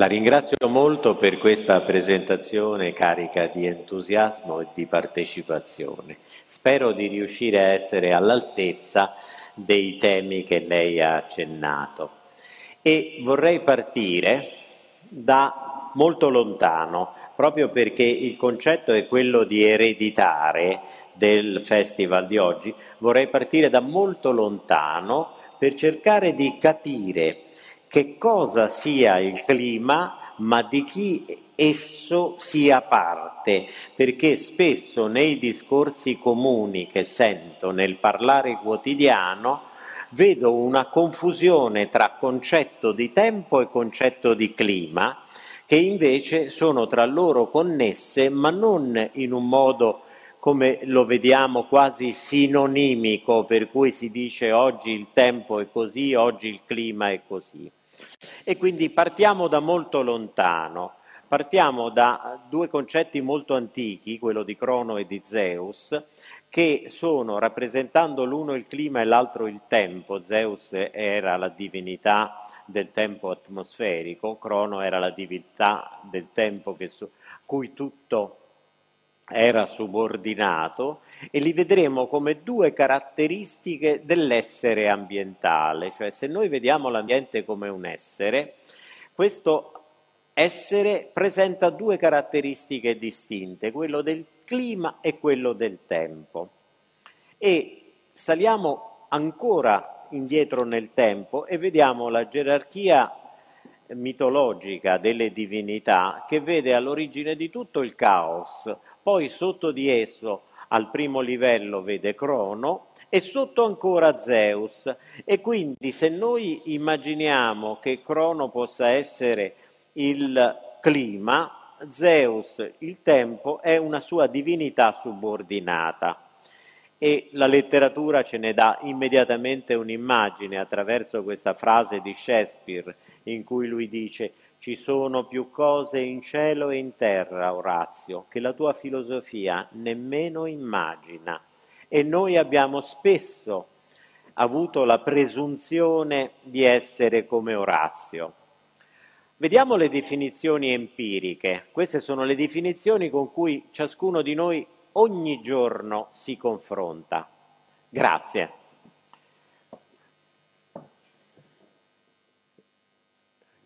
La ringrazio molto per questa presentazione carica di entusiasmo e di partecipazione. Spero di riuscire a essere all'altezza dei temi che lei ha accennato. E vorrei partire da molto lontano, proprio perché il concetto è quello di ereditare del festival di oggi, vorrei partire da molto lontano per cercare di capire che cosa sia il clima, ma di chi esso sia parte, perché spesso nei discorsi comuni che sento nel parlare quotidiano vedo una confusione tra concetto di tempo e concetto di clima, che invece sono tra loro connesse, ma non in un modo come lo vediamo quasi sinonimico, per cui si dice oggi il tempo è così, oggi il clima è così. E quindi partiamo da molto lontano, partiamo da due concetti molto antichi, quello di Crono e di Zeus, che sono, rappresentando l'uno il clima e l'altro il tempo, Zeus era la divinità del tempo atmosferico, Crono era la divinità del tempo su, cui tutto era subordinato e li vedremo come due caratteristiche dell'essere ambientale, cioè se noi vediamo l'ambiente come un essere, questo essere presenta due caratteristiche distinte, quello del clima e quello del tempo. E saliamo ancora indietro nel tempo e vediamo la gerarchia mitologica delle divinità che vede all'origine di tutto il caos, poi sotto di esso al primo livello vede Crono e sotto ancora Zeus. E quindi se noi immaginiamo che Crono possa essere il clima, Zeus, il tempo, è una sua divinità subordinata. E la letteratura ce ne dà immediatamente un'immagine attraverso questa frase di Shakespeare in cui lui dice ci sono più cose in cielo e in terra, Orazio, che la tua filosofia nemmeno immagina. E noi abbiamo spesso avuto la presunzione di essere come Orazio. Vediamo le definizioni empiriche. Queste sono le definizioni con cui ciascuno di noi ogni giorno si confronta. Grazie.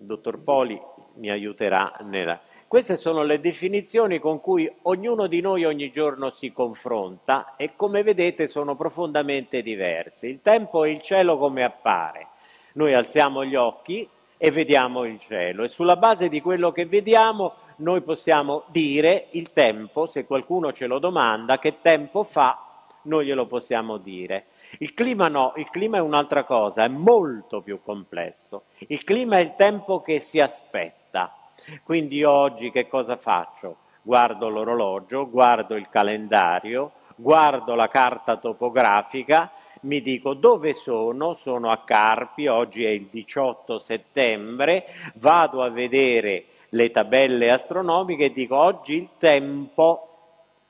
Il dottor Poli mi aiuterà nella... Queste sono le definizioni con cui ognuno di noi ogni giorno si confronta e come vedete sono profondamente diverse. Il tempo è il cielo come appare. Noi alziamo gli occhi e vediamo il cielo e sulla base di quello che vediamo noi possiamo dire il tempo, se qualcuno ce lo domanda, che tempo fa, noi glielo possiamo dire. Il clima no, il clima è un'altra cosa, è molto più complesso. Il clima è il tempo che si aspetta. Quindi oggi che cosa faccio? Guardo l'orologio, guardo il calendario, guardo la carta topografica, mi dico dove sono, sono a Carpi, oggi è il 18 settembre, vado a vedere le tabelle astronomiche e dico oggi il tempo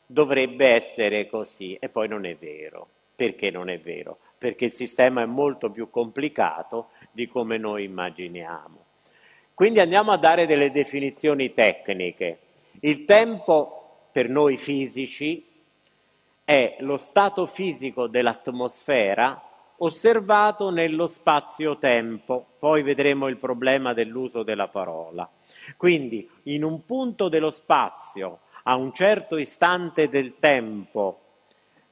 dovrebbe essere così e poi non è vero. Perché non è vero? Perché il sistema è molto più complicato di come noi immaginiamo. Quindi andiamo a dare delle definizioni tecniche. Il tempo per noi fisici è lo stato fisico dell'atmosfera osservato nello spazio-tempo. Poi vedremo il problema dell'uso della parola. Quindi in un punto dello spazio, a un certo istante del tempo,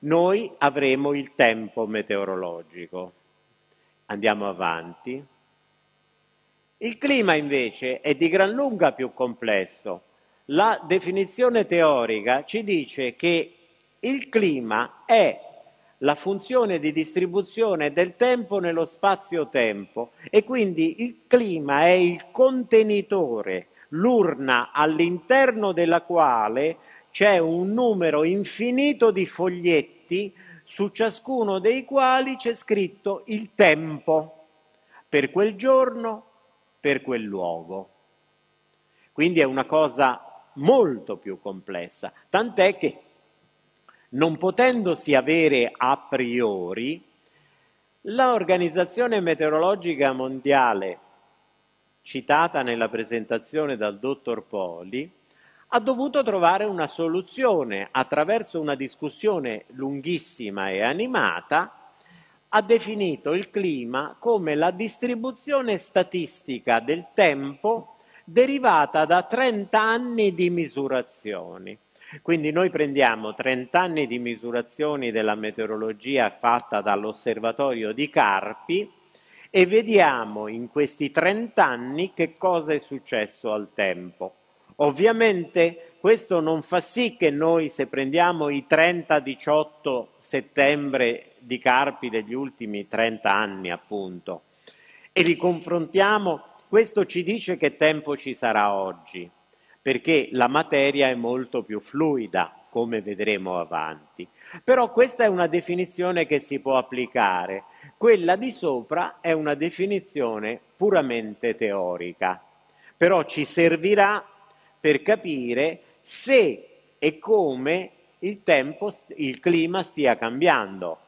noi avremo il tempo meteorologico. Andiamo avanti. Il clima invece è di gran lunga più complesso. La definizione teorica ci dice che il clima è la funzione di distribuzione del tempo nello spazio-tempo e quindi il clima è il contenitore, l'urna all'interno della quale c'è un numero infinito di foglietti su ciascuno dei quali c'è scritto il tempo per quel giorno, per quel luogo. Quindi è una cosa molto più complessa, tant'è che non potendosi avere a priori, l'Organizzazione Meteorologica Mondiale citata nella presentazione dal dottor Poli, ha dovuto trovare una soluzione attraverso una discussione lunghissima e animata, ha definito il clima come la distribuzione statistica del tempo derivata da 30 anni di misurazioni. Quindi noi prendiamo 30 anni di misurazioni della meteorologia fatta dall'osservatorio di Carpi e vediamo in questi 30 anni che cosa è successo al tempo. Ovviamente questo non fa sì che noi se prendiamo i 30-18 settembre di Carpi degli ultimi 30 anni appunto e li confrontiamo, questo ci dice che tempo ci sarà oggi, perché la materia è molto più fluida, come vedremo avanti. Però questa è una definizione che si può applicare, quella di sopra è una definizione puramente teorica, però ci servirà per capire se e come il tempo, il clima stia cambiando.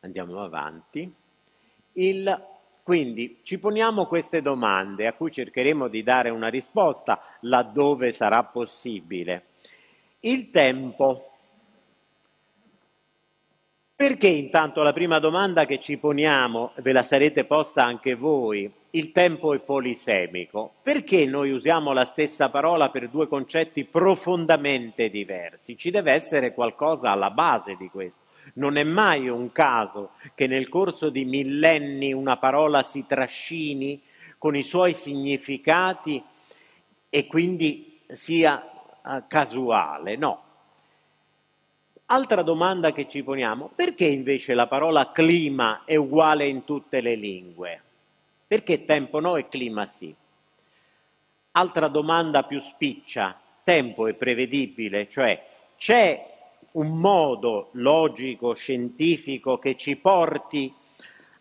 Andiamo avanti. Il, quindi ci poniamo queste domande a cui cercheremo di dare una risposta laddove sarà possibile. Il tempo. Perché intanto la prima domanda che ci poniamo, ve la sarete posta anche voi, il tempo è polisemico. Perché noi usiamo la stessa parola per due concetti profondamente diversi? Ci deve essere qualcosa alla base di questo. Non è mai un caso che nel corso di millenni una parola si trascini con i suoi significati e quindi sia uh, casuale, no. Altra domanda che ci poniamo, perché invece la parola clima è uguale in tutte le lingue? Perché tempo no e clima sì? Altra domanda più spiccia, tempo è prevedibile, cioè c'è un modo logico, scientifico che ci porti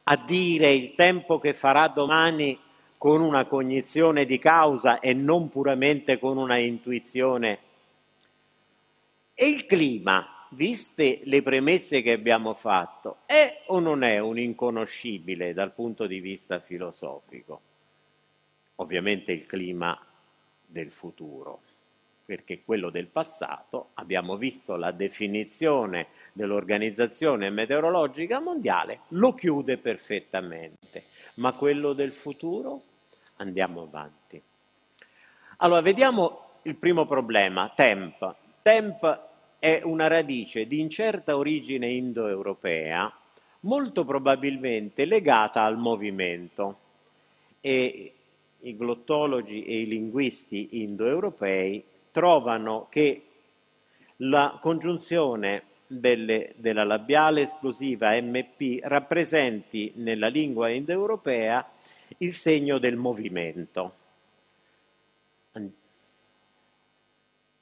a dire il tempo che farà domani con una cognizione di causa e non puramente con una intuizione. E il clima, viste le premesse che abbiamo fatto, è o non è un inconoscibile dal punto di vista filosofico? Ovviamente il clima del futuro, perché quello del passato abbiamo visto la definizione dell'Organizzazione Meteorologica Mondiale, lo chiude perfettamente, ma quello del futuro andiamo avanti. Allora, vediamo il primo problema, temp. Temp è una radice di incerta origine indoeuropea, molto probabilmente legata al movimento. E i glottologi e i linguisti indoeuropei trovano che la congiunzione delle, della labiale esplosiva MP rappresenti nella lingua indoeuropea il segno del movimento.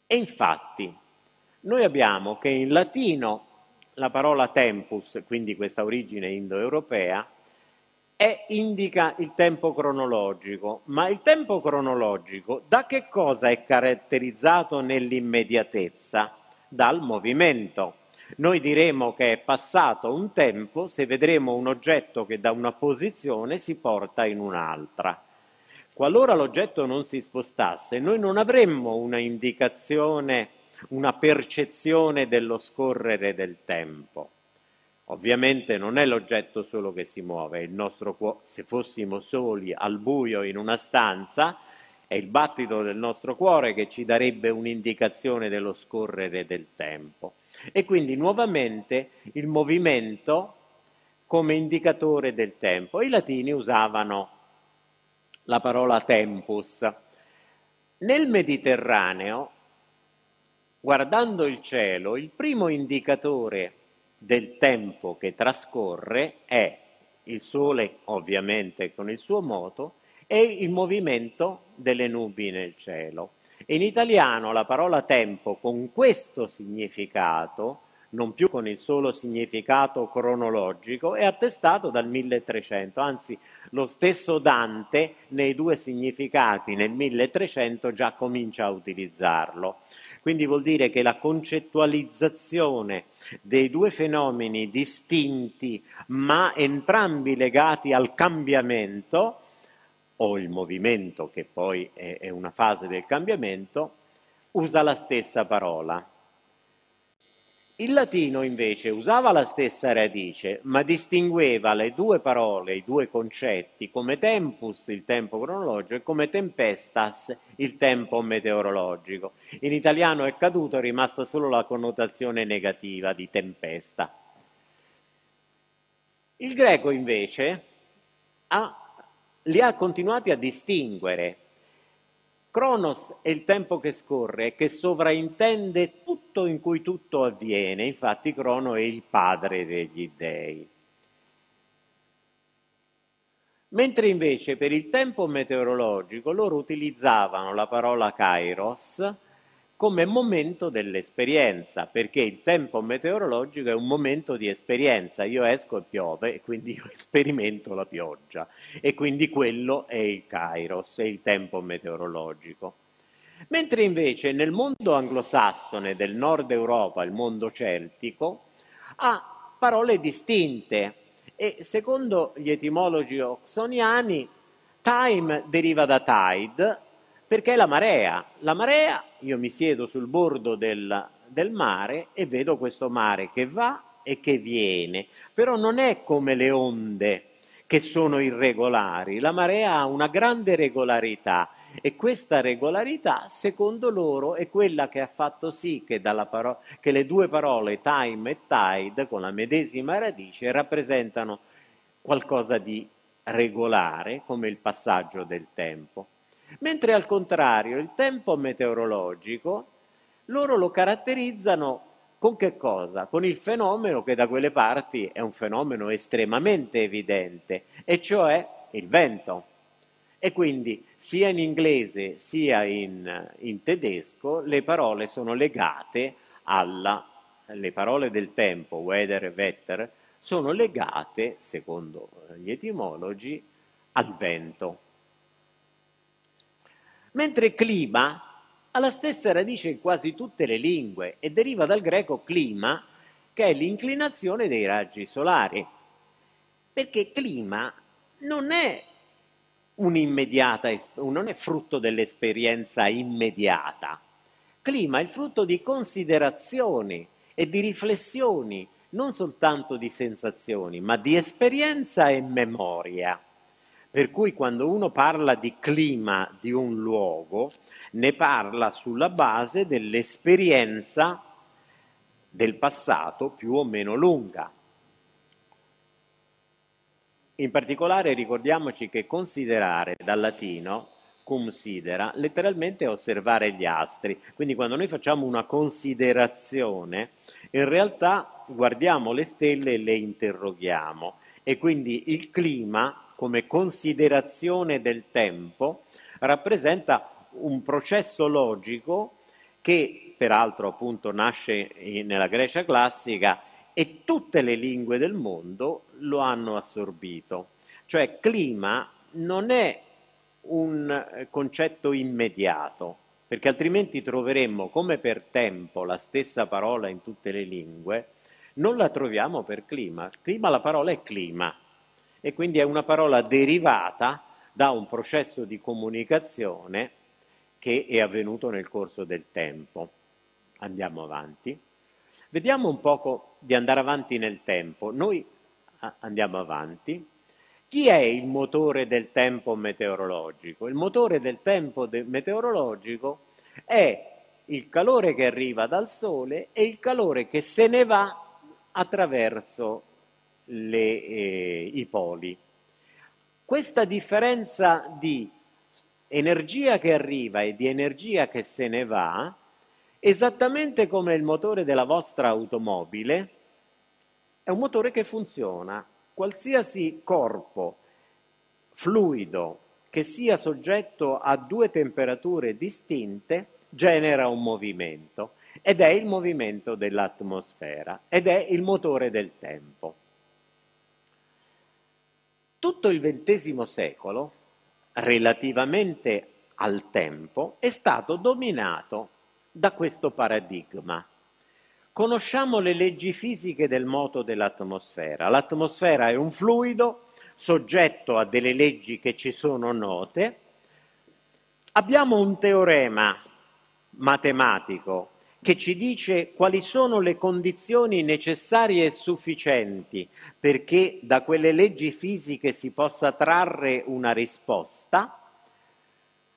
E infatti noi abbiamo che in latino la parola tempus, quindi questa origine indoeuropea, è, indica il tempo cronologico, ma il tempo cronologico da che cosa è caratterizzato nell'immediatezza? Dal movimento. Noi diremo che è passato un tempo se vedremo un oggetto che da una posizione si porta in un'altra. Qualora l'oggetto non si spostasse, noi non avremmo una indicazione una percezione dello scorrere del tempo. Ovviamente non è l'oggetto solo che si muove, il nostro cuore, se fossimo soli al buio in una stanza, è il battito del nostro cuore che ci darebbe un'indicazione dello scorrere del tempo. E quindi nuovamente il movimento come indicatore del tempo. I latini usavano la parola tempus. Nel Mediterraneo guardando il cielo, il primo indicatore del tempo che trascorre è il Sole, ovviamente con il suo moto, e il movimento delle nubi nel cielo. In italiano la parola tempo con questo significato, non più con il solo significato cronologico, è attestato dal 1300, anzi lo stesso Dante nei due significati nel 1300 già comincia a utilizzarlo. Quindi vuol dire che la concettualizzazione dei due fenomeni distinti, ma entrambi legati al cambiamento, o il movimento, che poi è, una fase del cambiamento, usa la stessa parola. Il latino invece usava la stessa radice, ma distingueva le due parole, i due concetti, come tempus, il tempo cronologico, e come tempestas, il tempo meteorologico. In italiano è caduto, è rimasta solo la connotazione negativa di tempesta. Il greco invece ha, li ha continuati a distinguere Cronos è il tempo che scorre, che sovraintende tutto in cui tutto avviene, infatti Crono è il padre degli dei. Mentre invece per il tempo meteorologico loro utilizzavano la parola kairos come momento dell'esperienza, perché il tempo meteorologico è un momento di esperienza. Io esco e piove e quindi io sperimento la pioggia e quindi quello è il kairos, è il tempo meteorologico. Mentre invece nel mondo anglosassone del nord Europa, il mondo celtico, ha parole distinte e secondo gli etimologi oxoniani time deriva da tide perché è la marea. La marea, io mi siedo sul bordo del, del mare e vedo questo mare che va e che viene, però non è come le onde che sono irregolari, la marea ha una grande regolarità e questa regolarità, secondo loro, è quella che ha fatto sì che, paro- che le due parole time e tide, con la medesima radice, rappresentano qualcosa di regolare, come il passaggio del tempo. Mentre al contrario il tempo meteorologico loro lo caratterizzano con che cosa? Con il fenomeno che da quelle parti è un fenomeno estremamente evidente, e cioè il vento. E quindi sia in inglese sia in, in tedesco le parole sono legate alla, le parole del tempo, weather e wetter, sono legate, secondo gli etimologi, al vento mentre clima ha la stessa radice in quasi tutte le lingue e deriva dal greco clima, che è l'inclinazione dei raggi solari. Perché clima non è un'immediata, non è frutto dell'esperienza immediata. Clima è il frutto di considerazioni e di riflessioni, non soltanto di sensazioni, ma di esperienza e memoria. Per cui quando uno parla di clima di un luogo, ne parla sulla base dell'esperienza del passato più o meno lunga. In particolare ricordiamoci che considerare dal latino considera letteralmente osservare gli astri. Quindi quando noi facciamo una considerazione, in realtà guardiamo le stelle e le interroghiamo e quindi il clima come considerazione del tempo rappresenta un processo logico che peraltro appunto nasce nella Grecia classica e tutte le lingue del mondo lo hanno assorbito. Cioè clima non è un eh, concetto immediato, perché altrimenti troveremmo come per tempo la stessa parola in tutte le lingue, non la troviamo per clima. Clima, la parola è clima, e quindi è una parola derivata da un processo di comunicazione che è avvenuto nel corso del tempo. Andiamo avanti. Vediamo un poco di andare avanti nel tempo. Noi andiamo avanti. Chi è il motore del tempo meteorologico? Il motore del tempo de- meteorologico è il calore che arriva dal Sole e il calore che se ne va attraverso le, eh, i poli. Questa differenza di energia che arriva e di energia che se ne va, esattamente come il motore della vostra automobile, è un motore che funziona. Qualsiasi corpo fluido che sia soggetto a due temperature distinte genera un movimento ed è il movimento dell'atmosfera ed è il motore del tempo. Tutto il XX secolo, relativamente al tempo, è stato dominato da questo paradigma. Conosciamo le leggi fisiche del moto dell'atmosfera. L'atmosfera è un fluido soggetto a delle leggi che ci sono note. Abbiamo un teorema matematico che ci dice quali sono le condizioni necessarie e sufficienti perché da quelle leggi fisiche si possa trarre una risposta.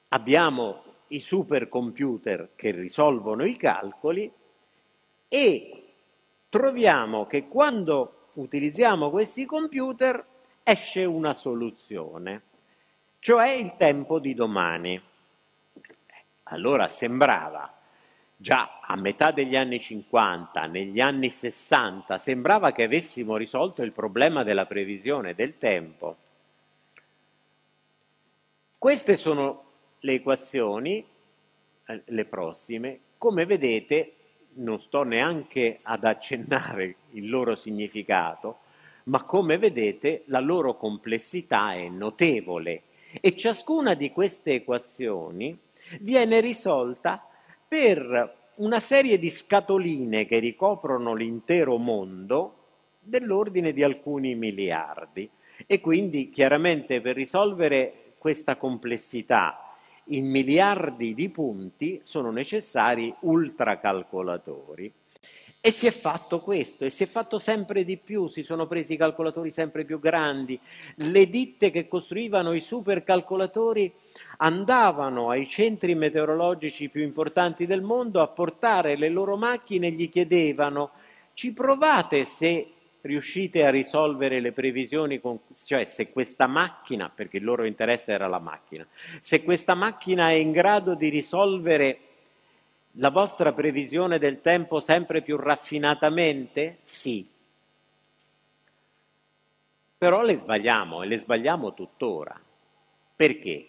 Abbiamo i supercomputer che risolvono i calcoli e troviamo che quando utilizziamo questi computer esce una soluzione, cioè il tempo di domani. Allora sembrava già a metà degli anni 50, negli anni 60, sembrava che avessimo risolto il problema della previsione del tempo. Queste sono le equazioni, eh, le prossime. Come vedete, non sto neanche ad accennare il loro significato, ma come vedete la loro complessità è notevole e ciascuna di queste equazioni viene risolta per una serie di scatoline che ricoprono l'intero mondo dell'ordine di alcuni miliardi e quindi chiaramente per risolvere questa complessità in miliardi di punti sono necessari ultracalcolatori. E si è fatto questo, e si è fatto sempre di più, si sono presi calcolatori sempre più grandi. Le ditte che costruivano i supercalcolatori andavano ai centri meteorologici più importanti del mondo a portare le loro macchine e gli chiedevano ci provate se riuscite a risolvere le previsioni, con, cioè se questa macchina, perché il loro interesse era la macchina, se questa macchina è in grado di risolvere la vostra previsione del tempo sempre più raffinatamente? Sì. Però le sbagliamo e le sbagliamo tuttora. Perché?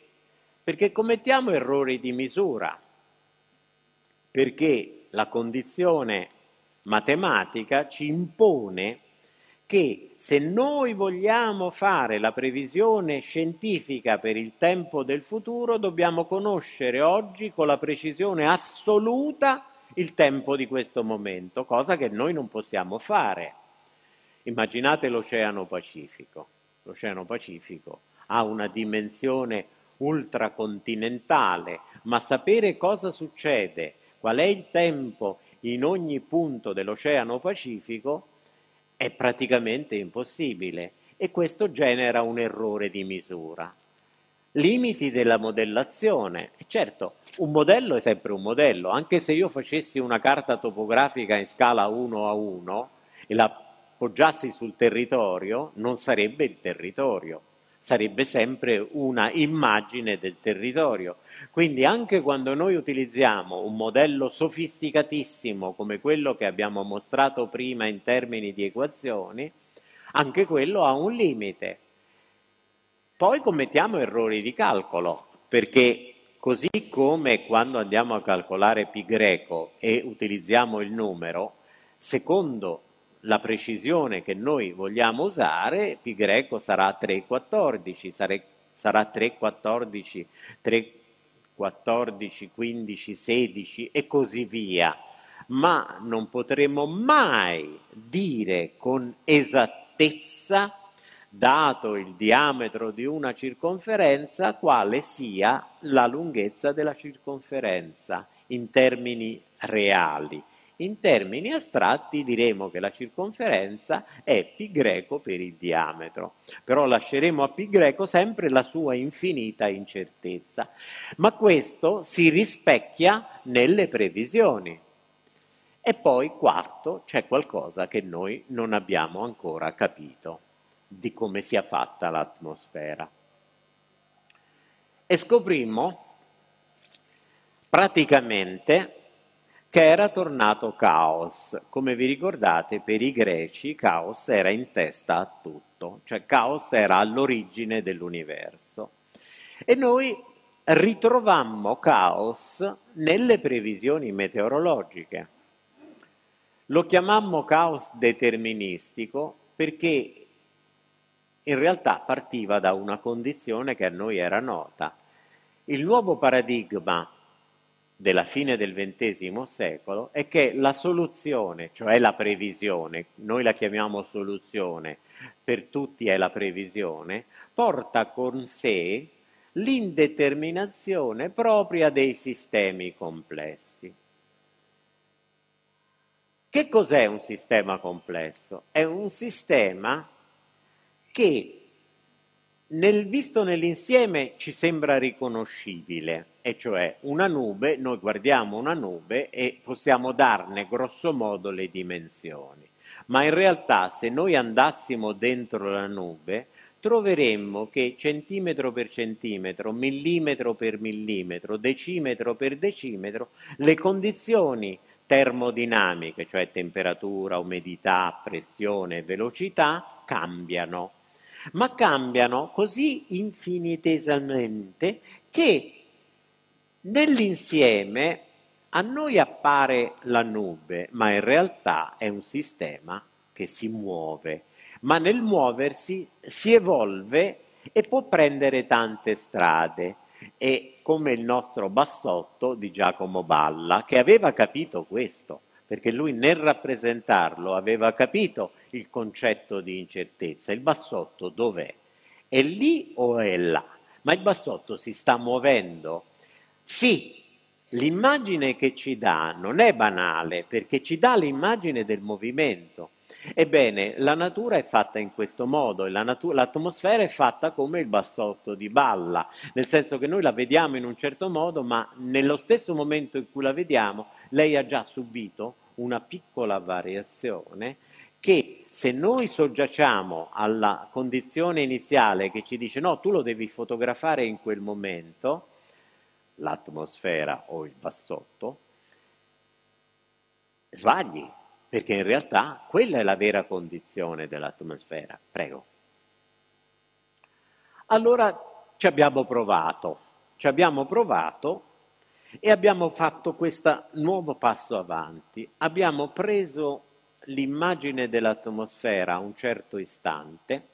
Perché commettiamo errori di misura, perché la condizione matematica ci impone che se noi vogliamo fare la previsione scientifica per il tempo del futuro, dobbiamo conoscere oggi con la precisione assoluta il tempo di questo momento, cosa che noi non possiamo fare. Immaginate l'Oceano Pacifico. L'Oceano Pacifico ha una dimensione ultracontinentale, ma sapere cosa succede, qual è il tempo in ogni punto dell'Oceano Pacifico è praticamente impossibile e questo genera un errore di misura. Limiti della modellazione. Certo, un modello è sempre un modello, anche se io facessi una carta topografica in scala 1 a 1 e la appoggiassi sul territorio, non sarebbe il territorio, sarebbe sempre una immagine del territorio. Quindi anche quando noi utilizziamo un modello sofisticatissimo come quello che abbiamo mostrato prima in termini di equazioni, anche quello ha un limite. Poi commettiamo errori di calcolo, perché così come quando andiamo a calcolare pi greco e utilizziamo il numero, secondo la precisione che noi vogliamo usare, pi greco sarà 3,14, sarà 3,14, 3, 14, 15, 16 e così via, ma non potremo mai dire con esattezza, dato il diametro di una circonferenza, quale sia la lunghezza della circonferenza in termini reali. In termini astratti diremo che la circonferenza è pi greco per il diametro, però lasceremo a pi greco sempre la sua infinita incertezza. Ma questo si rispecchia nelle previsioni. E poi, quarto, c'è qualcosa che noi non abbiamo ancora capito di come sia fatta l'atmosfera. E scoprimmo praticamente che era tornato caos. Come vi ricordate, per i greci caos era in testa a tutto, cioè caos era all'origine dell'universo. E noi ritrovammo caos nelle previsioni meteorologiche. Lo chiamammo caos deterministico perché in realtà partiva da una condizione che a noi era nota. Il nuovo paradigma della fine del XX secolo è che la soluzione, cioè la previsione, noi la chiamiamo soluzione, per tutti è la previsione, porta con sé l'indeterminazione propria dei sistemi complessi. Che cos'è un sistema complesso? È un sistema che nel, visto nell'insieme ci sembra riconoscibile, e cioè una nube, noi guardiamo una nube e possiamo darne grosso modo le dimensioni, ma in realtà se noi andassimo dentro la nube troveremmo che centimetro per centimetro, millimetro per millimetro, decimetro per decimetro, le condizioni termodinamiche, cioè temperatura, umidità, pressione, velocità, cambiano ma cambiano così infinitesimamente che nell'insieme a noi appare la nube, ma in realtà è un sistema che si muove, ma nel muoversi si evolve e può prendere tante strade. E come il nostro bassotto di Giacomo Balla, che aveva capito questo, perché lui nel rappresentarlo aveva capito il concetto di incertezza. Il bassotto dov'è? È lì o è là? Ma il bassotto si sta muovendo. Sì, l'immagine che ci dà non è banale perché ci dà l'immagine del movimento. Ebbene, la natura è fatta in questo modo la natu- l'atmosfera è fatta come il bassotto di balla, nel senso che noi la vediamo in un certo modo, ma nello stesso momento in cui la vediamo, lei ha già subito una piccola variazione che se noi soggiacciamo alla condizione iniziale che ci dice no, tu lo devi fotografare in quel momento, l'atmosfera o il bassotto, sbagli, perché in realtà quella è la vera condizione dell'atmosfera. Prego. Allora ci abbiamo provato, ci abbiamo provato e abbiamo fatto questo nuovo passo avanti. Abbiamo preso l'immagine dell'atmosfera a un certo istante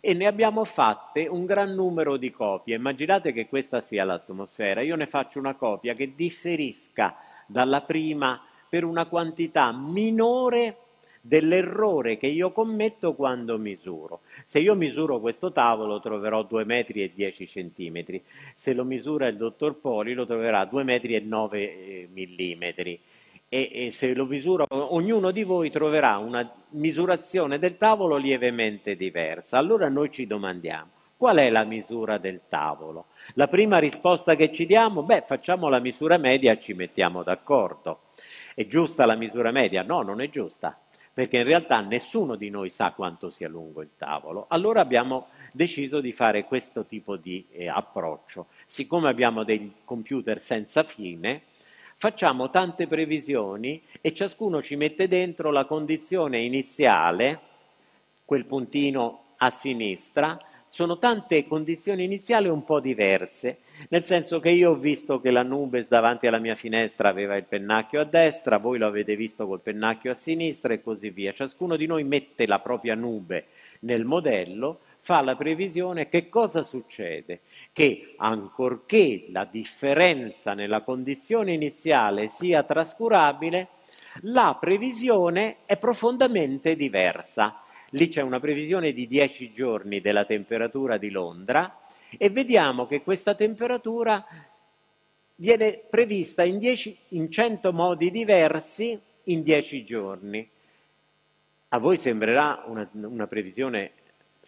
e ne abbiamo fatte un gran numero di copie. Immaginate che questa sia l'atmosfera, io ne faccio una copia che differisca dalla prima per una quantità minore dell'errore che io commetto quando misuro. Se io misuro questo tavolo troverò 2 metri e 10 centimetri, se lo misura il dottor Poli lo troverà 2 metri e 9 eh, millimetri e, e se lo misura ognuno di voi troverà una misurazione del tavolo lievemente diversa. Allora noi ci domandiamo qual è la misura del tavolo? La prima risposta che ci diamo, beh, facciamo la misura media ci mettiamo d'accordo. È giusta la misura media? No, non è giusta, perché in realtà nessuno di noi sa quanto sia lungo il tavolo. Allora abbiamo deciso di fare questo tipo di eh, approccio. Siccome abbiamo dei computer senza fine, facciamo tante previsioni e ciascuno ci mette dentro la condizione iniziale, quel puntino a sinistra, sono tante condizioni iniziali un po' diverse, nel senso che io ho visto che la nube davanti alla mia finestra aveva il pennacchio a destra, voi lo avete visto col pennacchio a sinistra e così via. Ciascuno di noi mette la propria nube nel modello, fa la previsione, che cosa succede? Che ancorché la differenza nella condizione iniziale sia trascurabile, la previsione è profondamente diversa. Lì c'è una previsione di 10 giorni della temperatura di Londra e vediamo che questa temperatura viene prevista in, 10, in 100 modi diversi in 10 giorni. A voi sembrerà una, una previsione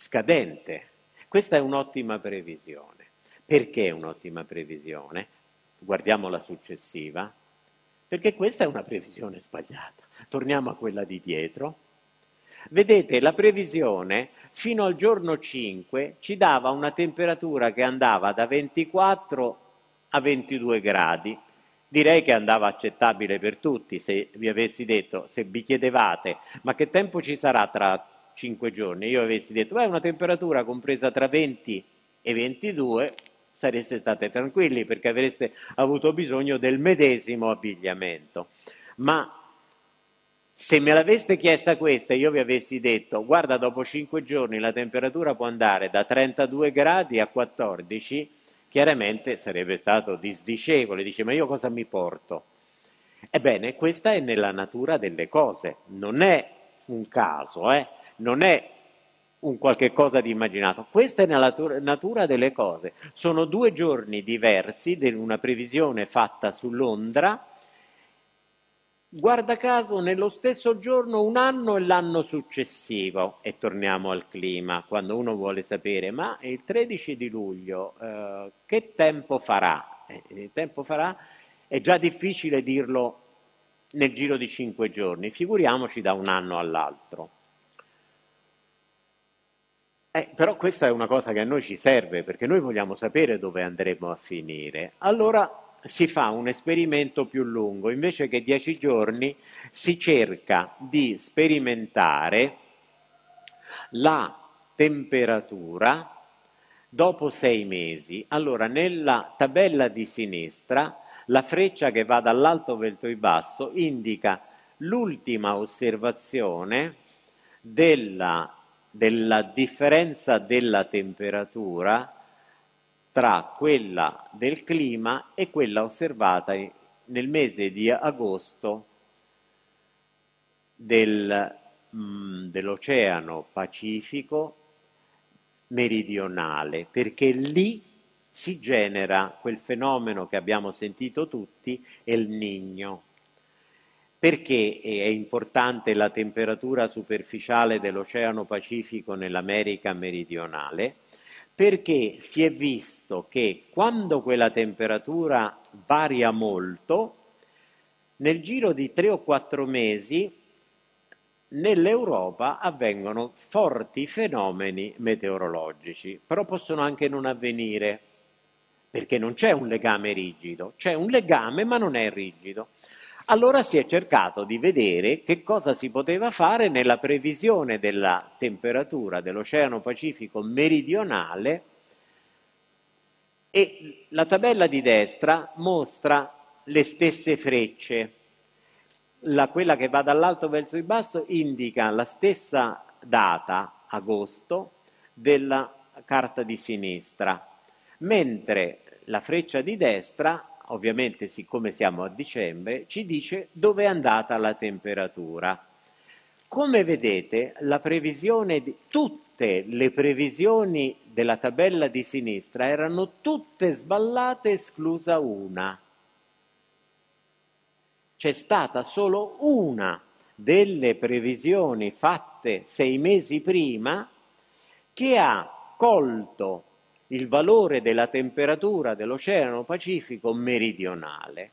scadente. Questa è un'ottima previsione. Perché è un'ottima previsione? Guardiamo la successiva. Perché questa è una previsione sbagliata. Torniamo a quella di dietro. Vedete, la previsione fino al giorno 5 ci dava una temperatura che andava da 24 a 22 gradi. Direi che andava accettabile per tutti se vi avessi detto, se vi chiedevate, ma che tempo ci sarà tra 5 giorni, io avessi detto, beh, una temperatura compresa tra 20 e 22, sareste state tranquilli perché avreste avuto bisogno del medesimo abbigliamento. Ma se me l'aveste chiesta questa io vi avessi detto, guarda, dopo 5 giorni la temperatura può andare da 32 gradi a 14, chiaramente sarebbe stato disdicevole, dice, ma io cosa mi porto? Ebbene, questa è nella natura delle cose, non è un caso, eh? Non è un qualche cosa di immaginato. Questa è la natura, delle cose. Sono due giorni diversi di una previsione fatta su Londra. Guarda caso, nello stesso giorno un anno e l'anno successivo, e torniamo al clima, quando uno vuole sapere, ma il 13 di luglio eh, che tempo farà? Eh, il tempo farà è già difficile dirlo nel giro di cinque giorni, figuriamoci da un anno all'altro. Eh, però questa è una cosa che a noi ci serve perché noi vogliamo sapere dove andremo a finire. Allora si fa un esperimento più lungo, invece che dieci giorni si cerca di sperimentare la temperatura dopo sei mesi. Allora nella tabella di sinistra la freccia che va dall'alto verso il basso indica l'ultima osservazione della della differenza della temperatura tra quella del clima e quella osservata nel mese di agosto del, mh, dell'Oceano Pacifico meridionale, perché lì si genera quel fenomeno che abbiamo sentito tutti, il Nigno. Perché è importante la temperatura superficiale dell'Oceano Pacifico nell'America meridionale? Perché si è visto che quando quella temperatura varia molto, nel giro di tre o quattro mesi nell'Europa avvengono forti fenomeni meteorologici, però possono anche non avvenire, perché non c'è un legame rigido, c'è un legame ma non è rigido. Allora si è cercato di vedere che cosa si poteva fare nella previsione della temperatura dell'Oceano Pacifico meridionale e la tabella di destra mostra le stesse frecce. La, quella che va dall'alto verso il basso indica la stessa data, agosto, della carta di sinistra, mentre la freccia di destra ovviamente siccome siamo a dicembre, ci dice dove è andata la temperatura. Come vedete, la previsione di, tutte le previsioni della tabella di sinistra erano tutte sballate esclusa una. C'è stata solo una delle previsioni fatte sei mesi prima che ha colto il valore della temperatura dell'Oceano Pacifico meridionale.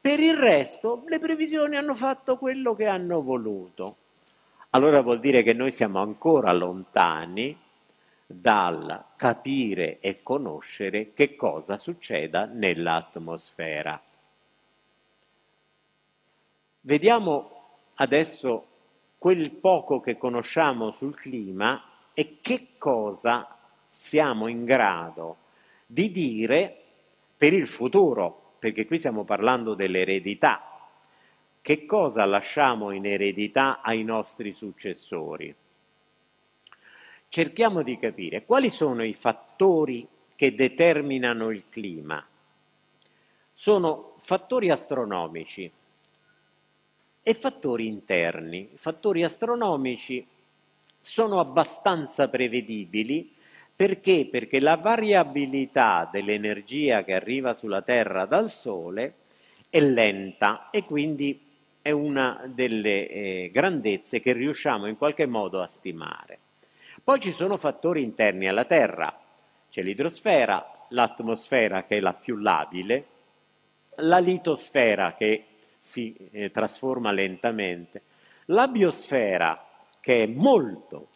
Per il resto le previsioni hanno fatto quello che hanno voluto. Allora vuol dire che noi siamo ancora lontani dal capire e conoscere che cosa succeda nell'atmosfera. Vediamo adesso quel poco che conosciamo sul clima e che cosa siamo in grado di dire per il futuro, perché qui stiamo parlando dell'eredità, che cosa lasciamo in eredità ai nostri successori. Cerchiamo di capire quali sono i fattori che determinano il clima. Sono fattori astronomici e fattori interni. I fattori astronomici sono abbastanza prevedibili perché? Perché la variabilità dell'energia che arriva sulla Terra dal Sole è lenta e quindi è una delle eh, grandezze che riusciamo in qualche modo a stimare. Poi ci sono fattori interni alla Terra, c'è l'idrosfera, l'atmosfera che è la più labile, la litosfera che si eh, trasforma lentamente, la biosfera che è molto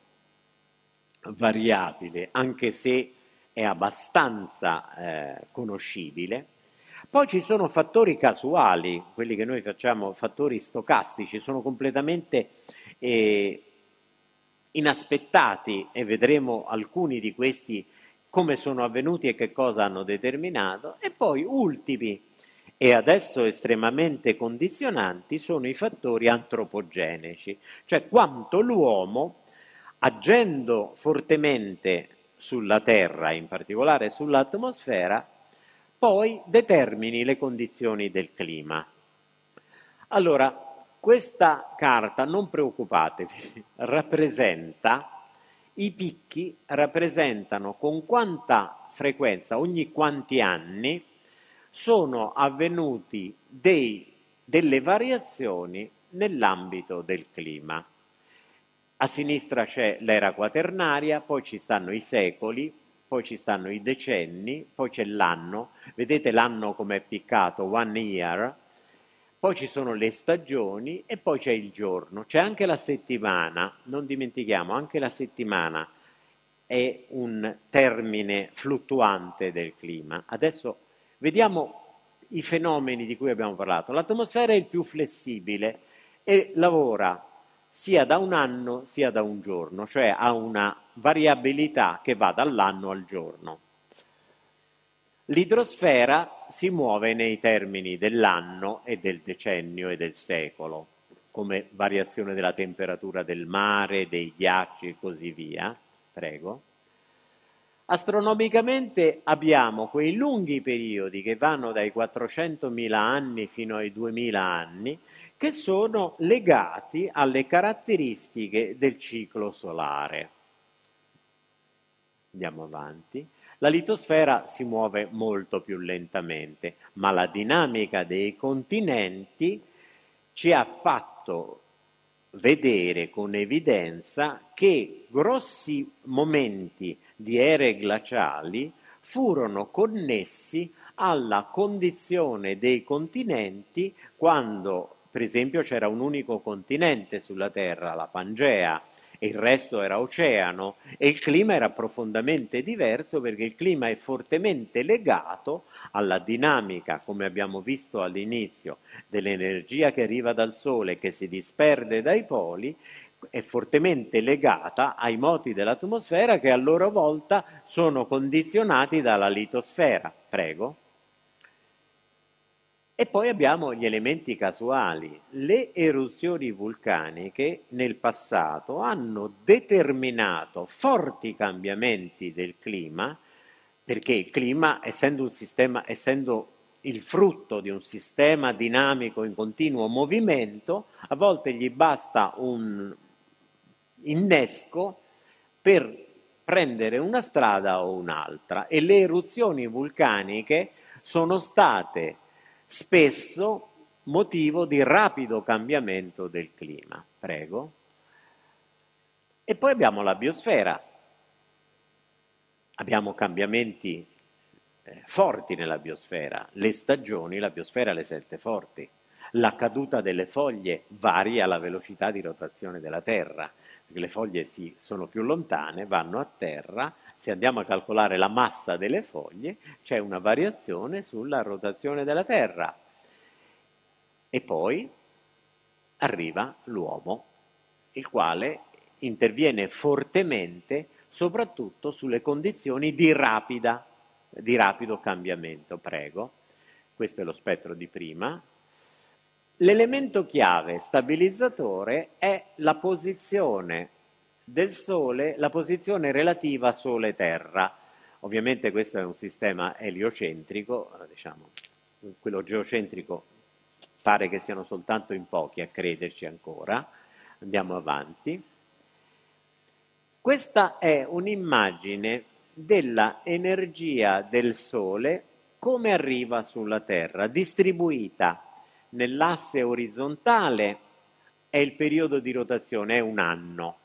variabile, anche se è abbastanza eh, conoscibile. Poi ci sono fattori casuali, quelli che noi facciamo fattori stocastici, sono completamente eh, inaspettati e vedremo alcuni di questi come sono avvenuti e che cosa hanno determinato. E poi ultimi e adesso estremamente condizionanti sono i fattori antropogenici, cioè quanto l'uomo agendo fortemente sulla Terra, in particolare sull'atmosfera, poi determini le condizioni del clima. Allora, questa carta, non preoccupatevi, rappresenta i picchi rappresentano con quanta frequenza, ogni quanti anni, sono avvenuti dei, delle variazioni nell'ambito del clima. A sinistra c'è l'era quaternaria, poi ci stanno i secoli, poi ci stanno i decenni, poi c'è l'anno, vedete l'anno come è piccato, one year, poi ci sono le stagioni e poi c'è il giorno, c'è anche la settimana, non dimentichiamo, anche la settimana è un termine fluttuante del clima. Adesso vediamo i fenomeni di cui abbiamo parlato. L'atmosfera è il più flessibile e lavora sia da un anno sia da un giorno, cioè ha una variabilità che va dall'anno al giorno. L'idrosfera si muove nei termini dell'anno e del decennio e del secolo, come variazione della temperatura del mare, dei ghiacci e così via. Prego. Astronomicamente abbiamo quei lunghi periodi che vanno dai 400.000 anni fino ai 2.000 anni, che sono legati alle caratteristiche del ciclo solare. Andiamo avanti. La litosfera si muove molto più lentamente, ma la dinamica dei continenti ci ha fatto vedere con evidenza che grossi momenti di ere glaciali furono connessi alla condizione dei continenti quando per esempio c'era un unico continente sulla Terra, la Pangea, e il resto era oceano e il clima era profondamente diverso perché il clima è fortemente legato alla dinamica, come abbiamo visto all'inizio, dell'energia che arriva dal Sole e che si disperde dai poli, è fortemente legata ai moti dell'atmosfera che a loro volta sono condizionati dalla litosfera. Prego. E poi abbiamo gli elementi casuali. Le eruzioni vulcaniche nel passato hanno determinato forti cambiamenti del clima, perché il clima, essendo, sistema, essendo il frutto di un sistema dinamico in continuo movimento, a volte gli basta un innesco per prendere una strada o un'altra e le eruzioni vulcaniche sono state spesso motivo di rapido cambiamento del clima. Prego. E poi abbiamo la biosfera. Abbiamo cambiamenti eh, forti nella biosfera. Le stagioni, la biosfera le sente forti. La caduta delle foglie varia la velocità di rotazione della Terra, perché le foglie sì, sono più lontane, vanno a terra, se andiamo a calcolare la massa delle foglie, c'è una variazione sulla rotazione della Terra. E poi arriva l'uomo, il quale interviene fortemente soprattutto sulle condizioni di, rapida, di rapido cambiamento. Prego, questo è lo spettro di prima. L'elemento chiave stabilizzatore è la posizione del Sole la posizione relativa Sole-Terra. Ovviamente questo è un sistema eliocentrico, diciamo, quello geocentrico pare che siano soltanto in pochi a crederci ancora. Andiamo avanti. Questa è un'immagine della energia del Sole come arriva sulla Terra, distribuita nell'asse orizzontale è il periodo di rotazione, è un anno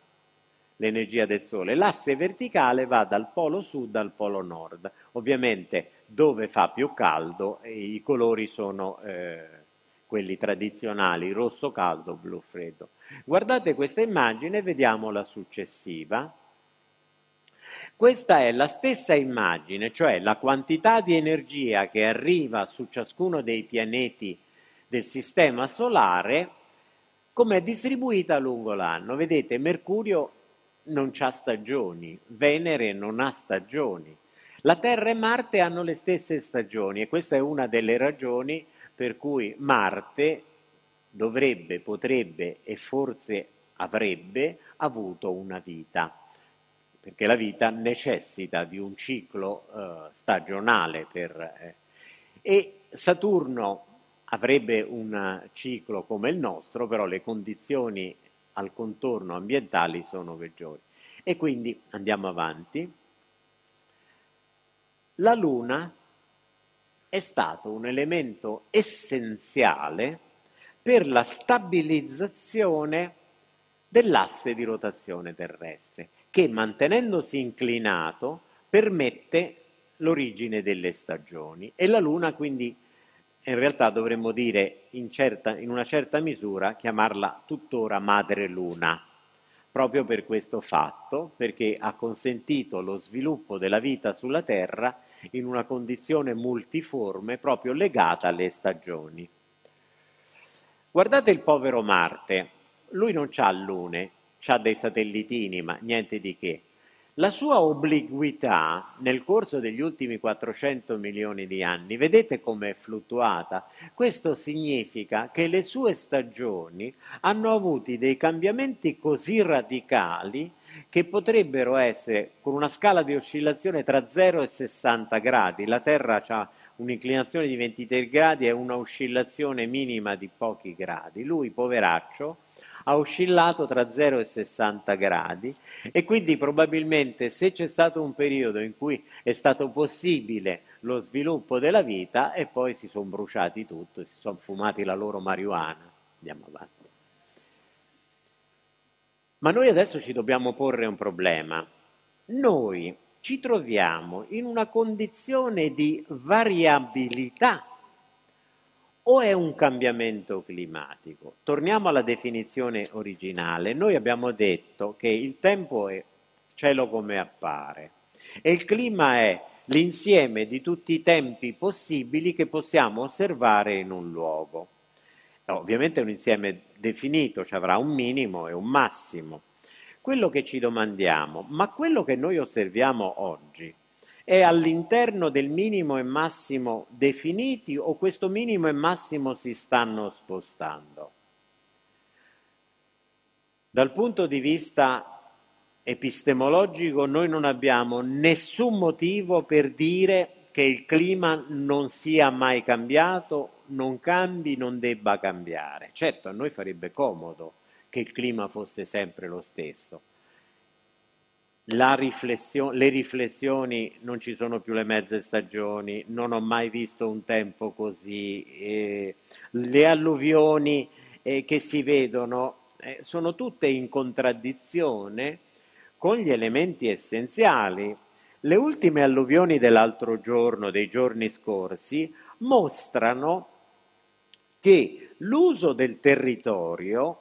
l'energia del Sole. L'asse verticale va dal polo sud al polo nord. Ovviamente dove fa più caldo i colori sono eh, quelli tradizionali, rosso caldo, blu freddo. Guardate questa immagine vediamo la successiva. Questa è la stessa immagine, cioè la quantità di energia che arriva su ciascuno dei pianeti del Sistema Solare, come è distribuita lungo l'anno. Vedete, Mercurio non ha stagioni, Venere non ha stagioni. La Terra e Marte hanno le stesse stagioni e questa è una delle ragioni per cui Marte dovrebbe, potrebbe e forse avrebbe avuto una vita, perché la vita necessita di un ciclo eh, stagionale per, eh, e Saturno avrebbe un ciclo come il nostro, però le condizioni al contorno ambientali sono peggiori. E quindi andiamo avanti. La Luna è stato un elemento essenziale per la stabilizzazione dell'asse di rotazione terrestre, che mantenendosi inclinato permette l'origine delle stagioni e la Luna quindi in realtà dovremmo dire in, certa, in una certa misura chiamarla tuttora Madre Luna, proprio per questo fatto, perché ha consentito lo sviluppo della vita sulla Terra in una condizione multiforme proprio legata alle stagioni. Guardate il povero Marte, lui non ha lune, ha dei satellitini, ma niente di che. La sua obliquità nel corso degli ultimi 400 milioni di anni, vedete come è fluttuata? Questo significa che le sue stagioni hanno avuto dei cambiamenti così radicali che potrebbero essere con una scala di oscillazione tra 0 e 60 gradi. La Terra ha un'inclinazione di 23 gradi e una oscillazione minima di pochi gradi. Lui, poveraccio, ha oscillato tra 0 e 60 gradi e quindi probabilmente se c'è stato un periodo in cui è stato possibile lo sviluppo della vita e poi si sono bruciati tutto, si sono fumati la loro marijuana. Andiamo avanti. Ma noi adesso ci dobbiamo porre un problema. Noi ci troviamo in una condizione di variabilità o è un cambiamento climatico? Torniamo alla definizione originale. Noi abbiamo detto che il tempo è cielo come appare e il clima è l'insieme di tutti i tempi possibili che possiamo osservare in un luogo. Ovviamente è un insieme definito, ci avrà un minimo e un massimo. Quello che ci domandiamo, ma quello che noi osserviamo oggi è all'interno del minimo e massimo definiti o questo minimo e massimo si stanno spostando? Dal punto di vista epistemologico noi non abbiamo nessun motivo per dire che il clima non sia mai cambiato, non cambi, non debba cambiare. Certo, a noi farebbe comodo che il clima fosse sempre lo stesso, riflessio- le riflessioni, non ci sono più le mezze stagioni, non ho mai visto un tempo così, eh, le alluvioni eh, che si vedono eh, sono tutte in contraddizione con gli elementi essenziali. Le ultime alluvioni dell'altro giorno, dei giorni scorsi, mostrano che l'uso del territorio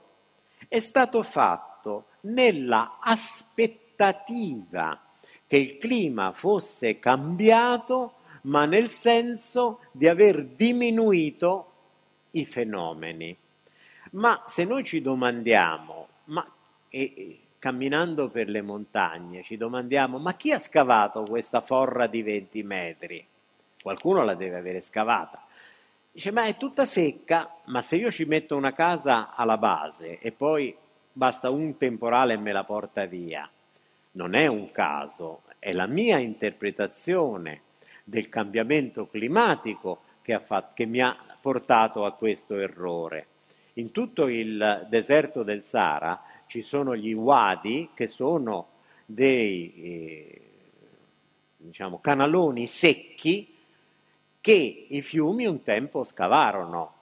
è stato fatto nella aspettativa aspettativa che il clima fosse cambiato, ma nel senso di aver diminuito i fenomeni. Ma se noi ci domandiamo, ma e, camminando per le montagne, ci domandiamo, ma chi ha scavato questa forra di 20 metri? Qualcuno la deve avere scavata. Dice, ma è tutta secca, ma se io ci metto una casa alla base e poi basta un temporale e me la porta via, non è un caso, è la mia interpretazione del cambiamento climatico che, fatto, che mi ha portato a questo errore. In tutto il deserto del Sahara ci sono gli wadi che sono dei eh, diciamo, canaloni secchi che i fiumi un tempo scavarono.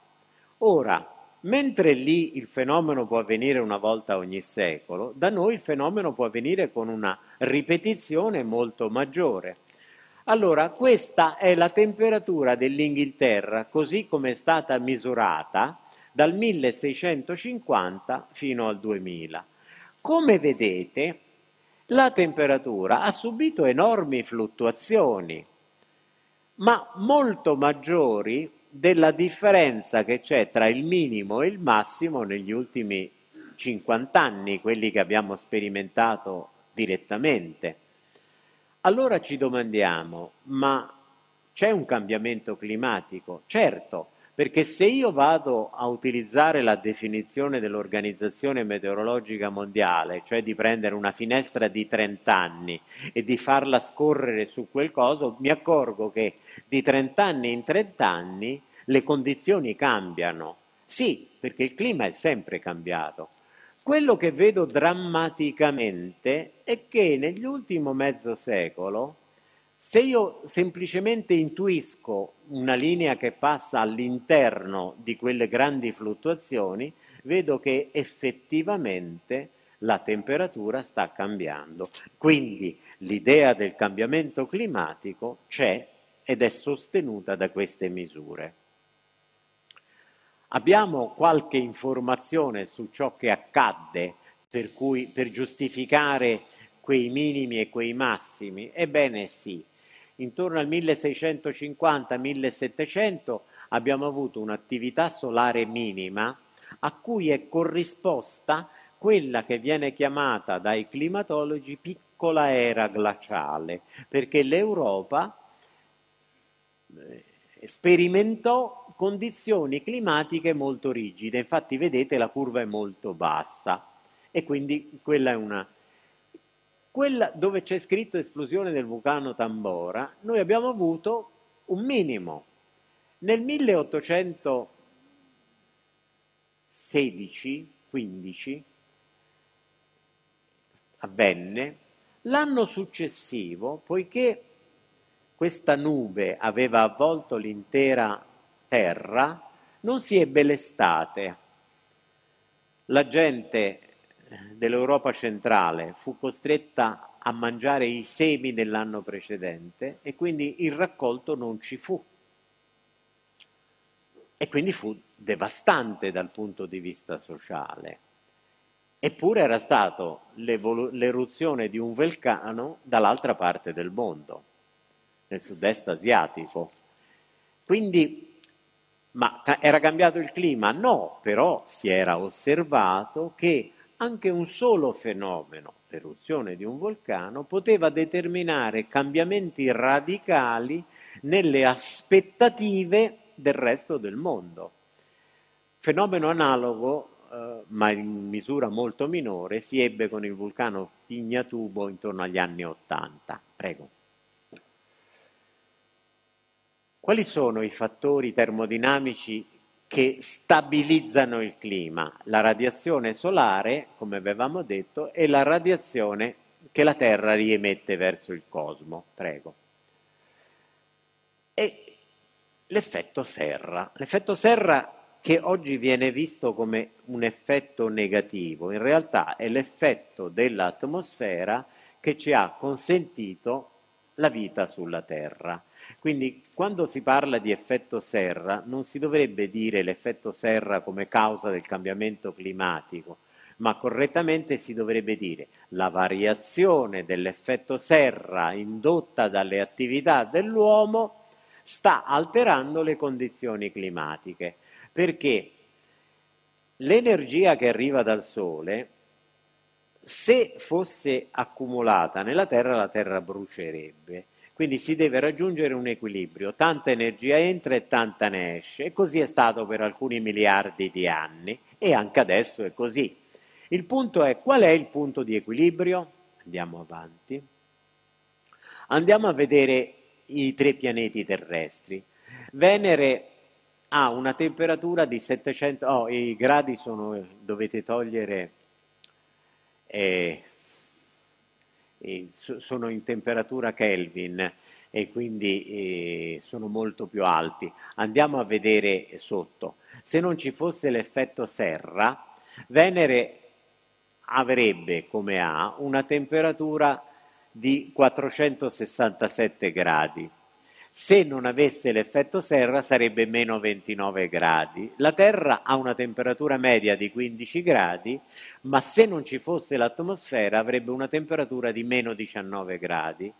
Ora, Mentre lì il fenomeno può avvenire una volta ogni secolo, da noi il fenomeno può avvenire con una ripetizione molto maggiore. Allora, questa è la temperatura dell'Inghilterra così come è stata misurata dal 1650 fino al 2000. Come vedete, la temperatura ha subito enormi fluttuazioni, ma molto maggiori della differenza che c'è tra il minimo e il massimo negli ultimi 50 anni, quelli che abbiamo sperimentato direttamente. Allora ci domandiamo, ma c'è un cambiamento climatico? Certo, perché se io vado a utilizzare la definizione dell'Organizzazione Meteorologica Mondiale, cioè di prendere una finestra di 30 anni e di farla scorrere su quel coso, mi accorgo che di 30 anni in 30 anni le condizioni cambiano. Sì, perché il clima è sempre cambiato. Quello che vedo drammaticamente è che negli ultimi mezzo secolo, se io semplicemente intuisco una linea che passa all'interno di quelle grandi fluttuazioni, vedo che effettivamente la temperatura sta cambiando. Quindi l'idea del cambiamento climatico c'è ed è sostenuta da queste misure. Abbiamo qualche informazione su ciò che accadde per, cui, per giustificare quei minimi e quei massimi? Ebbene sì, intorno al 1650-1700 abbiamo avuto un'attività solare minima a cui è corrisposta quella che viene chiamata dai climatologi piccola era glaciale, perché l'Europa eh, sperimentò condizioni climatiche molto rigide, infatti vedete la curva è molto bassa. E quindi quella è una... Quella dove c'è scritto esplosione del vulcano Tambora, noi abbiamo avuto un minimo. Nel 1816-15 avvenne, l'anno successivo, poiché questa nube aveva avvolto l'intera terra, non si ebbe l'estate. La gente dell'Europa centrale fu costretta a mangiare i semi dell'anno precedente e quindi il raccolto non ci fu. E quindi fu devastante dal punto di vista sociale. Eppure era stata l'eruzione di un vulcano dall'altra parte del mondo, nel sud-est asiatico. Quindi, ma era cambiato il clima? No, però si era osservato che anche un solo fenomeno, l'eruzione di un vulcano, poteva determinare cambiamenti radicali nelle aspettative del resto del mondo. Fenomeno analogo eh, ma in misura molto minore, si ebbe con il vulcano Pignatubo intorno agli anni Ottanta. Prego. Quali sono i fattori termodinamici che stabilizzano il clima? La radiazione solare, come avevamo detto, e la radiazione che la Terra riemette verso il cosmo. Prego. E l'effetto serra. L'effetto serra che oggi viene visto come un effetto negativo, in realtà è l'effetto dell'atmosfera che ci ha consentito la vita sulla Terra. Quindi quando si parla di effetto serra non si dovrebbe dire l'effetto serra come causa del cambiamento climatico, ma correttamente si dovrebbe dire la variazione dell'effetto serra indotta dalle attività dell'uomo sta alterando le condizioni climatiche perché l'energia che arriva dal Sole, se fosse accumulata nella Terra, la Terra brucierebbe. Quindi si deve raggiungere un equilibrio, tanta energia entra e tanta ne esce, e così è stato per alcuni miliardi di anni e anche adesso è così. Il punto è qual è il punto di equilibrio? Andiamo avanti. Andiamo a vedere i tre pianeti terrestri. Venere ha una temperatura di 700, oh, i gradi sono, dovete togliere, eh, sono in temperatura Kelvin e quindi sono molto più alti. Andiamo a vedere sotto. Se non ci fosse l'effetto serra, Venere avrebbe come ha una temperatura di 467 gradi se non avesse l'effetto serra sarebbe meno 29 gradi. La Terra ha una temperatura media di 15 gradi, ma se non ci fosse l'atmosfera avrebbe una temperatura di meno 19 gradi.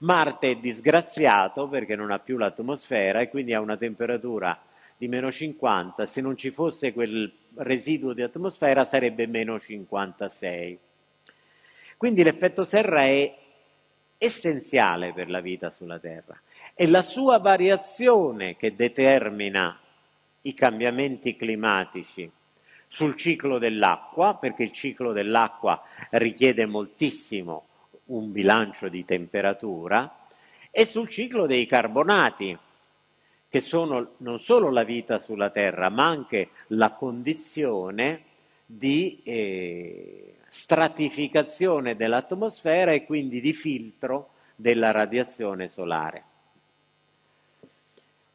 Marte è disgraziato perché non ha più l'atmosfera e quindi ha una temperatura di meno 50, se non ci fosse quel residuo di atmosfera sarebbe meno 56. Quindi l'effetto serra è essenziale per la vita sulla Terra. È la sua variazione che determina i cambiamenti climatici sul ciclo dell'acqua, perché il ciclo dell'acqua richiede moltissimo un bilancio di temperatura, e sul ciclo dei carbonati, che sono non solo la vita sulla Terra, ma anche la condizione di eh, stratificazione dell'atmosfera e quindi di filtro della radiazione solare.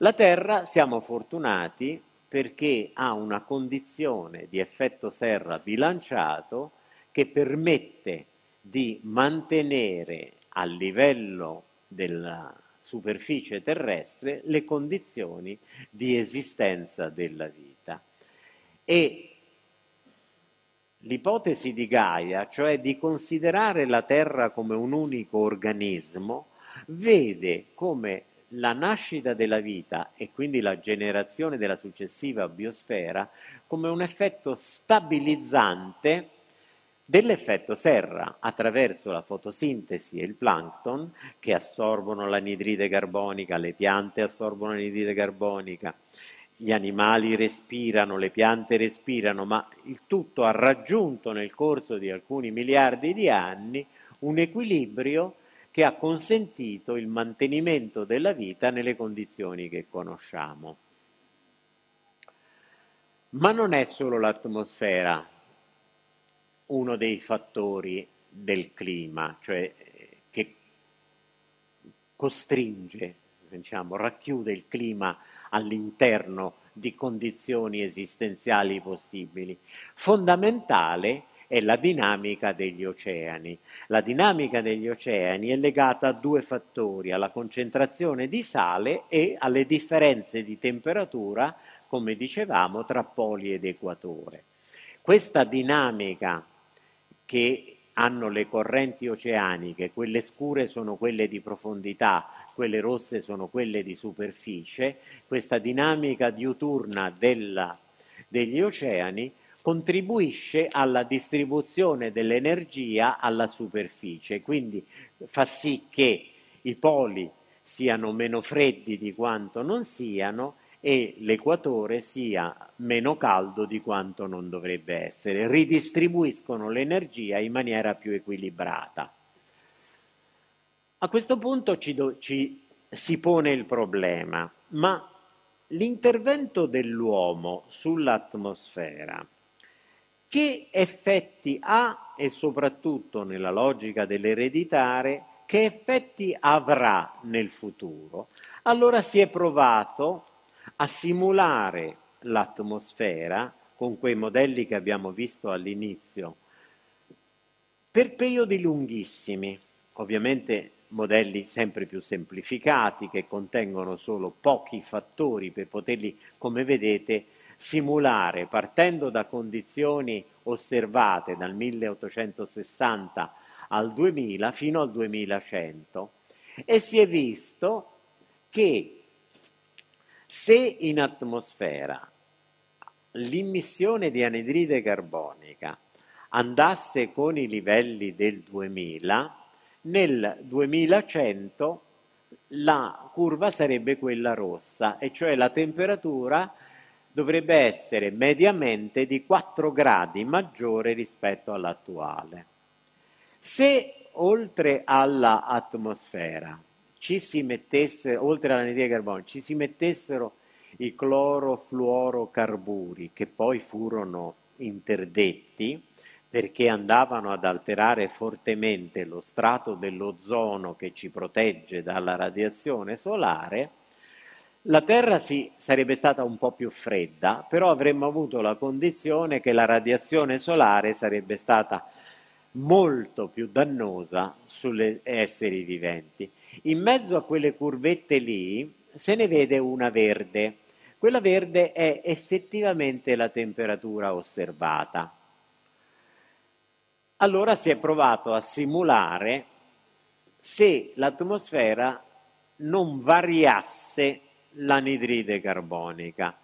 La Terra, siamo fortunati perché ha una condizione di effetto serra bilanciato che permette di mantenere a livello della superficie terrestre le condizioni di esistenza della vita. E l'ipotesi di Gaia, cioè di considerare la Terra come un unico organismo, vede come la nascita della vita e quindi la generazione della successiva biosfera come un effetto stabilizzante dell'effetto serra attraverso la fotosintesi e il plankton che assorbono l'anidride carbonica, le piante assorbono l'anidride carbonica, gli animali respirano, le piante respirano, ma il tutto ha raggiunto nel corso di alcuni miliardi di anni un equilibrio che ha consentito il mantenimento della vita nelle condizioni che conosciamo. Ma non è solo l'atmosfera uno dei fattori del clima, cioè che costringe, diciamo, racchiude il clima all'interno di condizioni esistenziali possibili. Fondamentale è la dinamica degli oceani. La dinamica degli oceani è legata a due fattori, alla concentrazione di sale e alle differenze di temperatura, come dicevamo, tra poli ed equatore. Questa dinamica che hanno le correnti oceaniche, quelle scure sono quelle di profondità, quelle rosse sono quelle di superficie, questa dinamica diuturna della, degli oceani contribuisce alla distribuzione dell'energia alla superficie, quindi fa sì che i poli siano meno freddi di quanto non siano e l'equatore sia meno caldo di quanto non dovrebbe essere, ridistribuiscono l'energia in maniera più equilibrata. A questo punto ci, do, ci si pone il problema, ma l'intervento dell'uomo sull'atmosfera che effetti ha e soprattutto nella logica dell'ereditare che effetti avrà nel futuro. Allora si è provato a simulare l'atmosfera con quei modelli che abbiamo visto all'inizio per periodi lunghissimi, ovviamente modelli sempre più semplificati che contengono solo pochi fattori per poterli, come vedete, simulare partendo da condizioni osservate dal 1860 al 2000 fino al 2100 e si è visto che se in atmosfera l'immissione di anidride carbonica andasse con i livelli del 2000, nel 2100 la curva sarebbe quella rossa, e cioè la temperatura dovrebbe essere mediamente di 4 gradi maggiore rispetto all'attuale. Se oltre all'atmosfera ci si mettesse, oltre all'anidride carbonica, ci si mettessero i clorofluorocarburi che poi furono interdetti perché andavano ad alterare fortemente lo strato dell'ozono che ci protegge dalla radiazione solare, la Terra sì, sarebbe stata un po' più fredda, però avremmo avuto la condizione che la radiazione solare sarebbe stata molto più dannosa sugli esseri viventi. In mezzo a quelle curvette lì se ne vede una verde. Quella verde è effettivamente la temperatura osservata. Allora si è provato a simulare se l'atmosfera non variasse l'anidride carbonica.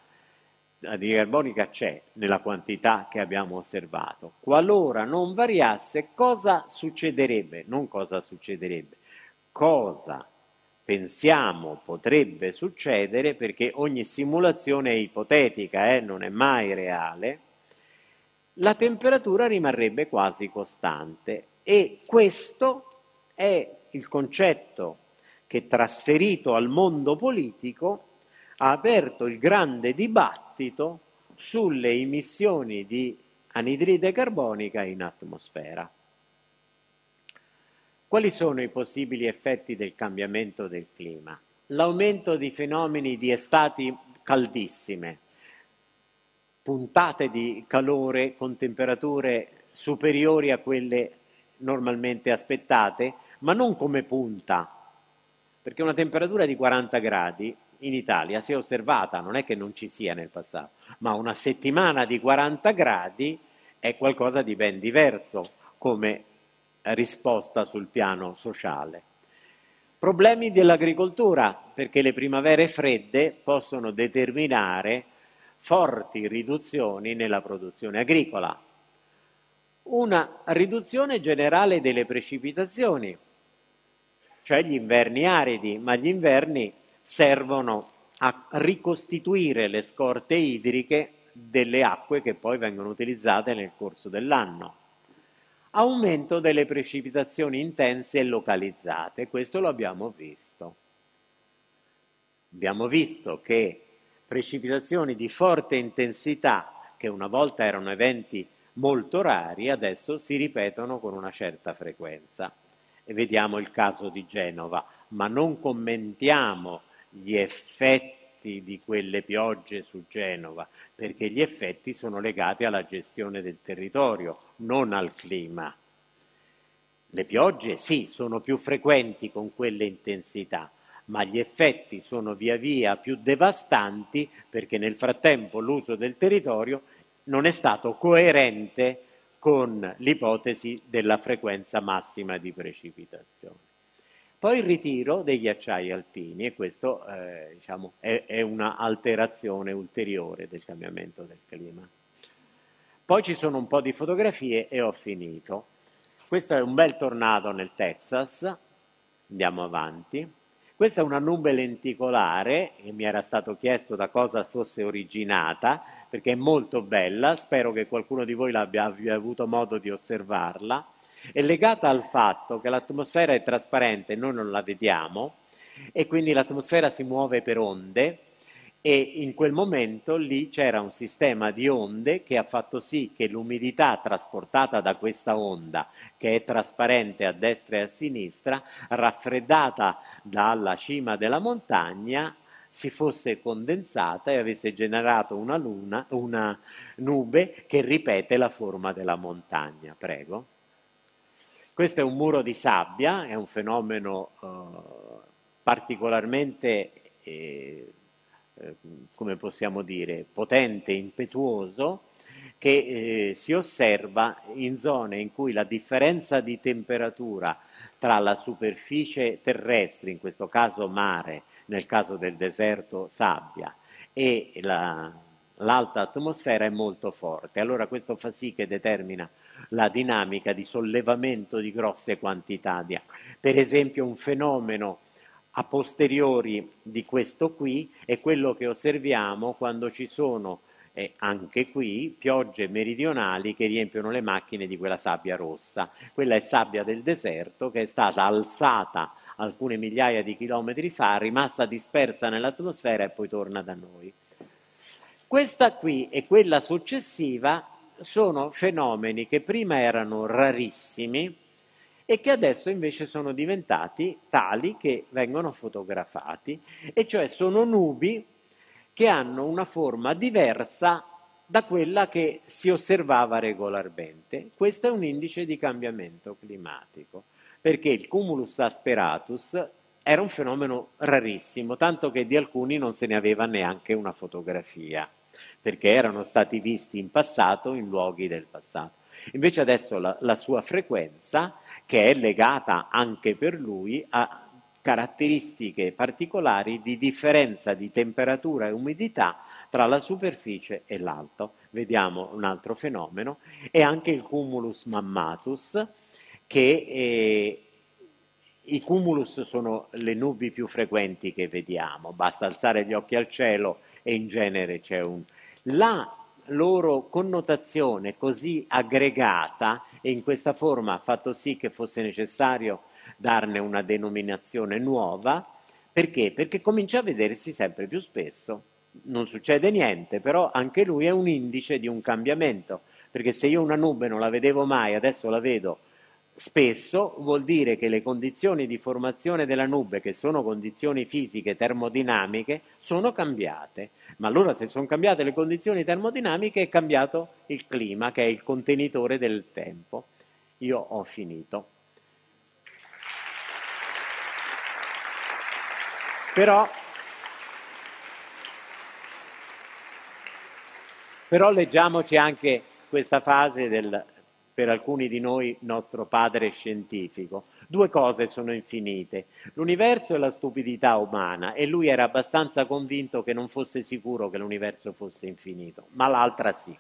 L'anidride carbonica c'è nella quantità che abbiamo osservato. Qualora non variasse, cosa succederebbe? Non cosa succederebbe, cosa pensiamo potrebbe succedere, perché ogni simulazione è ipotetica, eh, non è mai reale, la temperatura rimarrebbe quasi costante e questo è il concetto che trasferito al mondo politico ha aperto il grande dibattito sulle emissioni di anidride carbonica in atmosfera. Quali sono i possibili effetti del cambiamento del clima? L'aumento di fenomeni di estati caldissime, puntate di calore con temperature superiori a quelle normalmente aspettate, ma non come punta, perché una temperatura di 40 gradi in Italia si è osservata, non è che non ci sia nel passato, ma una settimana di 40 gradi è qualcosa di ben diverso come risposta sul piano sociale. Problemi dell'agricoltura, perché le primavere fredde possono determinare forti riduzioni nella produzione agricola. Una riduzione generale delle precipitazioni, cioè gli inverni aridi, ma gli inverni servono a ricostituire le scorte idriche delle acque che poi vengono utilizzate nel corso dell'anno. Aumento delle precipitazioni intense e localizzate, questo lo abbiamo visto. Abbiamo visto che precipitazioni di forte intensità, che una volta erano eventi molto rari, adesso si ripetono con una certa frequenza. E vediamo il caso di Genova, ma non commentiamo gli effetti di quelle piogge su Genova, perché gli effetti sono legati alla gestione del territorio, non al clima. Le piogge sì, sono più frequenti con quelle intensità, ma gli effetti sono via via più devastanti perché nel frattempo l'uso del territorio non è stato coerente con l'ipotesi della frequenza massima di precipitazione. Poi il ritiro dei ghiacciai alpini e questo eh, diciamo, è, è un'alterazione ulteriore del cambiamento del clima. Poi ci sono un po' di fotografie e ho finito. Questo è un bel tornado nel Texas, andiamo avanti. Questa è una nube lenticolare e mi era stato chiesto da cosa fosse originata, perché è molto bella, spero che qualcuno di voi l'abbia abbia avuto modo di osservarla è legata al fatto che l'atmosfera è trasparente, noi non la vediamo e quindi l'atmosfera si muove per onde e in quel momento lì c'era un sistema di onde che ha fatto sì che l'umidità trasportata da questa onda, che è trasparente a destra e a sinistra, raffreddata dalla cima della montagna, si fosse condensata e avesse generato una, luna, una nube che ripete la forma della montagna. Prego. Questo è un muro di sabbia, è un fenomeno eh, particolarmente, eh, eh, come possiamo dire, potente, impetuoso, che eh, si osserva in zone in cui la differenza di temperatura tra la superficie terrestre, in questo caso mare, nel caso del deserto sabbia, e la, l'alta atmosfera è molto forte. Allora questo fa sì che determina la dinamica di sollevamento di grosse quantità di acqua. Per esempio un fenomeno a posteriori di questo qui è quello che osserviamo quando ci sono eh, anche qui piogge meridionali che riempiono le macchine di quella sabbia rossa. Quella è sabbia del deserto che è stata alzata alcune migliaia di chilometri fa, rimasta dispersa nell'atmosfera e poi torna da noi. Questa qui e quella successiva sono fenomeni che prima erano rarissimi e che adesso invece sono diventati tali che vengono fotografati, e cioè sono nubi che hanno una forma diversa da quella che si osservava regolarmente. Questo è un indice di cambiamento climatico, perché il cumulus asperatus era un fenomeno rarissimo, tanto che di alcuni non se ne aveva neanche una fotografia perché erano stati visti in passato in luoghi del passato. Invece adesso la, la sua frequenza, che è legata anche per lui a caratteristiche particolari di differenza di temperatura e umidità tra la superficie e l'alto. Vediamo un altro fenomeno, e anche il cumulus mammatus, che eh, i cumulus sono le nubi più frequenti che vediamo, basta alzare gli occhi al cielo e in genere c'è un, la loro connotazione così aggregata e in questa forma ha fatto sì che fosse necessario darne una denominazione nuova. Perché? Perché comincia a vedersi sempre più spesso. Non succede niente, però anche lui è un indice di un cambiamento, perché se io una nube non la vedevo mai, adesso la vedo spesso, vuol dire che le condizioni di formazione della nube, che sono condizioni fisiche termodinamiche, sono cambiate. Ma allora se sono cambiate le condizioni termodinamiche è cambiato il clima, che è il contenitore del tempo. Io ho finito. Però, però leggiamoci anche questa fase del, per alcuni di noi, nostro padre scientifico. Due cose sono infinite, l'universo e la stupidità umana, e lui era abbastanza convinto che non fosse sicuro che l'universo fosse infinito, ma l'altra sì.